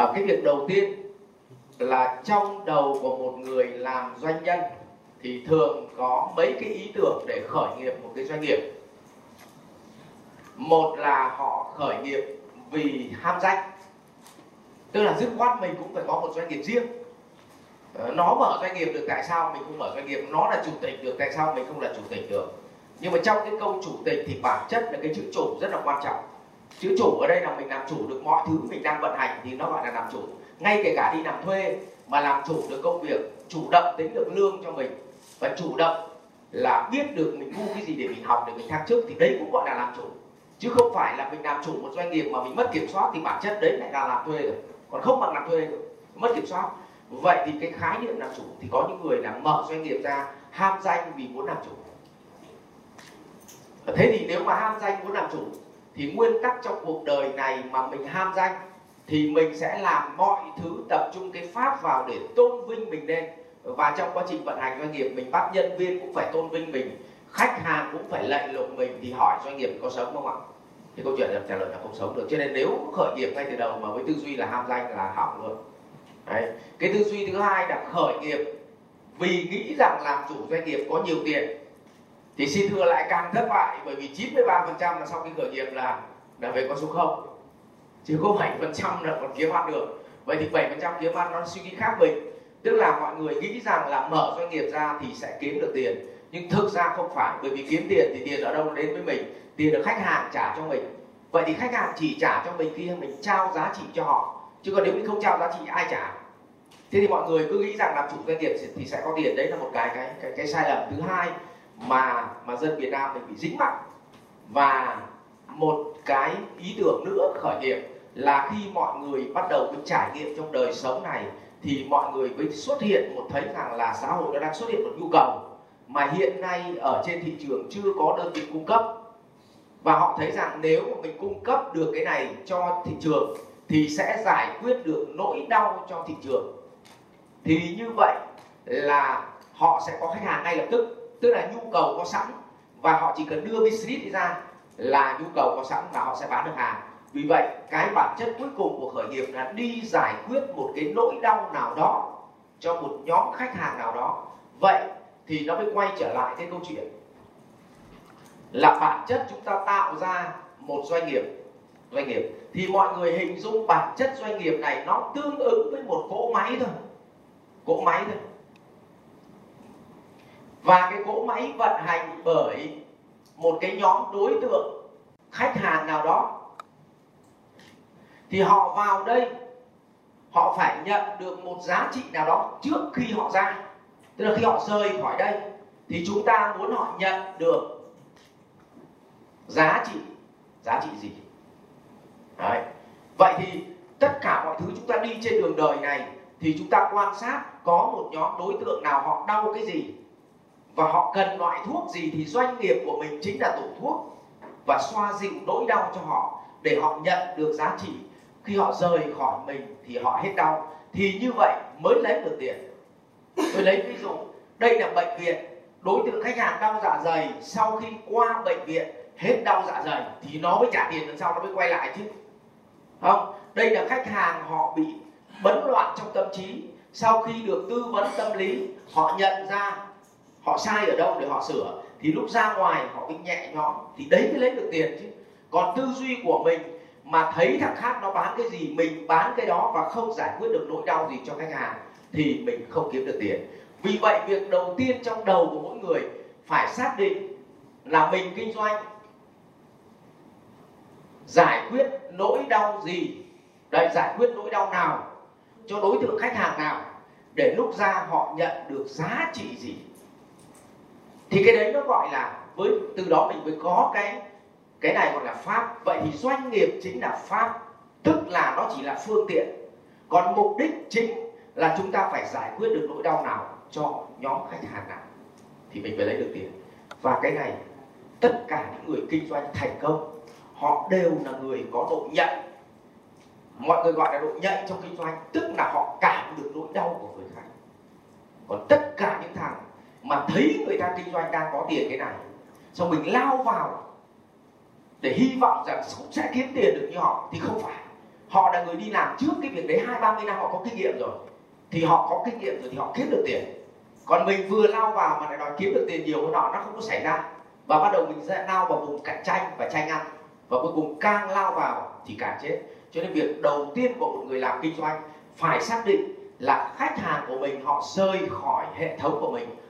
à, cái việc đầu tiên là trong đầu của một người làm doanh nhân thì thường có mấy cái ý tưởng để khởi nghiệp một cái doanh nghiệp. Một là họ khởi nghiệp vì ham danh tức là dứt khoát mình cũng phải có một doanh nghiệp riêng. Ờ, nó mở doanh nghiệp được tại sao mình không mở doanh nghiệp? Nó là chủ tịch được tại sao mình không là chủ tịch được? Nhưng mà trong cái câu chủ tịch thì bản chất là cái chữ chủ rất là quan trọng chứ chủ ở đây là mình làm chủ được mọi thứ mình đang vận hành thì nó gọi là làm chủ. Ngay kể cả đi làm thuê mà làm chủ được công việc, chủ động tính được lương cho mình và chủ động là biết được mình ngu cái gì để mình học, để mình thăng chức thì đấy cũng gọi là làm chủ. Chứ không phải là mình làm chủ một doanh nghiệp mà mình mất kiểm soát thì bản chất đấy lại là làm thuê rồi. Còn không bằng làm thuê rồi, mất kiểm soát. Vậy thì cái khái niệm làm chủ thì có những người là mở doanh nghiệp ra ham danh vì muốn làm chủ. Thế thì nếu mà ham danh muốn làm chủ thì nguyên tắc trong cuộc đời này mà mình ham danh thì mình sẽ làm mọi thứ tập trung cái pháp vào để tôn vinh mình lên. Và trong quá trình vận hành doanh nghiệp, mình bắt nhân viên cũng phải tôn vinh mình, khách hàng cũng phải lạy lùng mình thì hỏi doanh nghiệp có sống không ạ? Thì câu chuyện là trả lời là không sống được. Cho nên nếu khởi nghiệp ngay từ đầu mà với tư duy là ham danh là hỏng luôn. Đấy. cái tư duy thứ hai là khởi nghiệp vì nghĩ rằng làm chủ doanh nghiệp có nhiều tiền thì xin thưa lại càng thất bại bởi vì 93% là sau khi khởi nghiệp là là về con số không. Chỉ có 7% là còn kiếm ăn được. Vậy thì 7% kiếm ăn nó suy nghĩ khác mình. Tức là mọi người nghĩ rằng là mở doanh nghiệp ra thì sẽ kiếm được tiền. Nhưng thực ra không phải bởi vì kiếm tiền thì tiền ở đâu đến với mình. Tiền được khách hàng trả cho mình. Vậy thì khách hàng chỉ trả cho mình khi mình trao giá trị cho họ. Chứ còn nếu mình không trao giá trị ai trả? Thế thì mọi người cứ nghĩ rằng làm chủ doanh nghiệp thì sẽ có tiền. Đấy là một cái cái cái, cái sai lầm. Thứ hai mà mà dân Việt Nam mình bị dính mắc và một cái ý tưởng nữa khởi nghiệp là khi mọi người bắt đầu cái trải nghiệm trong đời sống này, thì mọi người mới xuất hiện một thấy rằng là xã hội nó đang xuất hiện một nhu cầu mà hiện nay ở trên thị trường chưa có đơn vị cung cấp. Và họ thấy rằng nếu mà mình cung cấp được cái này cho thị trường thì sẽ giải quyết được nỗi đau cho thị trường. Thì như vậy là họ sẽ có khách hàng ngay lập tức tức là nhu cầu có sẵn và họ chỉ cần đưa business ra là nhu cầu có sẵn và họ sẽ bán được hàng. Vì vậy, cái bản chất cuối cùng của khởi nghiệp là đi giải quyết một cái nỗi đau nào đó cho một nhóm khách hàng nào đó. Vậy thì nó mới quay trở lại cái câu chuyện là bản chất chúng ta tạo ra một doanh nghiệp. Doanh nghiệp. Thì mọi người hình dung bản chất doanh nghiệp này nó tương ứng với một cỗ máy thôi. Cỗ máy thôi và cái cỗ máy vận hành bởi một cái nhóm đối tượng khách hàng nào đó. Thì họ vào đây, họ phải nhận được một giá trị nào đó trước khi họ ra. Tức là khi họ rời khỏi đây, thì chúng ta muốn họ nhận được giá trị. Giá trị gì? Đấy. vậy thì tất cả mọi thứ chúng ta đi trên đường đời này, thì chúng ta quan sát có một nhóm đối tượng nào họ đau cái gì? Và họ cần loại thuốc gì thì doanh nghiệp của mình chính là tổ thuốc. Và xoa dịu nỗi đau cho họ để họ nhận được giá trị. Khi họ rời khỏi mình thì họ hết đau. Thì như vậy mới lấy được tiền. Tôi lấy ví dụ, đây là bệnh viện. Đối tượng khách hàng đau dạ dày, sau khi qua bệnh viện hết đau dạ dày thì nó mới trả tiền, lần sau nó mới quay lại chứ. Không, đây là khách hàng họ bị bấn loạn trong tâm trí. Sau khi được tư vấn tâm lý, họ nhận ra họ sai ở đâu để họ sửa? Thì lúc ra ngoài họ bị nhẹ nhõm. Thì đấy mới lấy được tiền chứ. Còn tư duy của mình mà thấy thằng khác nó bán cái gì, mình bán cái đó và không giải quyết được nỗi đau gì cho khách hàng, thì mình không kiếm được tiền. Vì vậy, việc đầu tiên trong đầu của mỗi người phải xác định là mình kinh doanh giải quyết nỗi đau gì. Đây giải quyết nỗi đau nào cho đối tượng khách hàng nào để lúc ra họ nhận được giá trị gì thì cái đấy nó gọi là với, từ đó mình mới có cái cái này gọi là pháp. Vậy thì doanh nghiệp chính là pháp, tức là nó chỉ là phương tiện. Còn mục đích chính là chúng ta phải giải quyết được nỗi đau nào cho nhóm khách hàng nào, thì mình phải lấy được tiền. Và cái này, tất cả những người kinh doanh thành công, họ đều là người có độ nhận mọi người gọi là độ nhạy trong kinh doanh, tức là họ cảm được nỗi đau của người khác. Còn tất cả những thấy người ta kinh doanh đang có tiền cái này xong mình lao vào để hy vọng rằng cũng sẽ kiếm tiền được như họ, thì không phải. Họ là người đi làm trước cái việc đấy hai, ba mươi năm họ có kinh nghiệm rồi, thì họ có kinh nghiệm rồi thì họ kiếm được tiền. Còn mình vừa lao vào mà lại đòi kiếm được tiền nhiều hơn họ, nó không có xảy ra. Và bắt đầu mình sẽ lao vào vùng cạnh tranh và tranh ăn. Và cuối cùng càng lao vào thì càng chết. Cho nên việc đầu tiên của một người làm kinh doanh phải xác định là khách hàng của mình họ rơi khỏi hệ thống của mình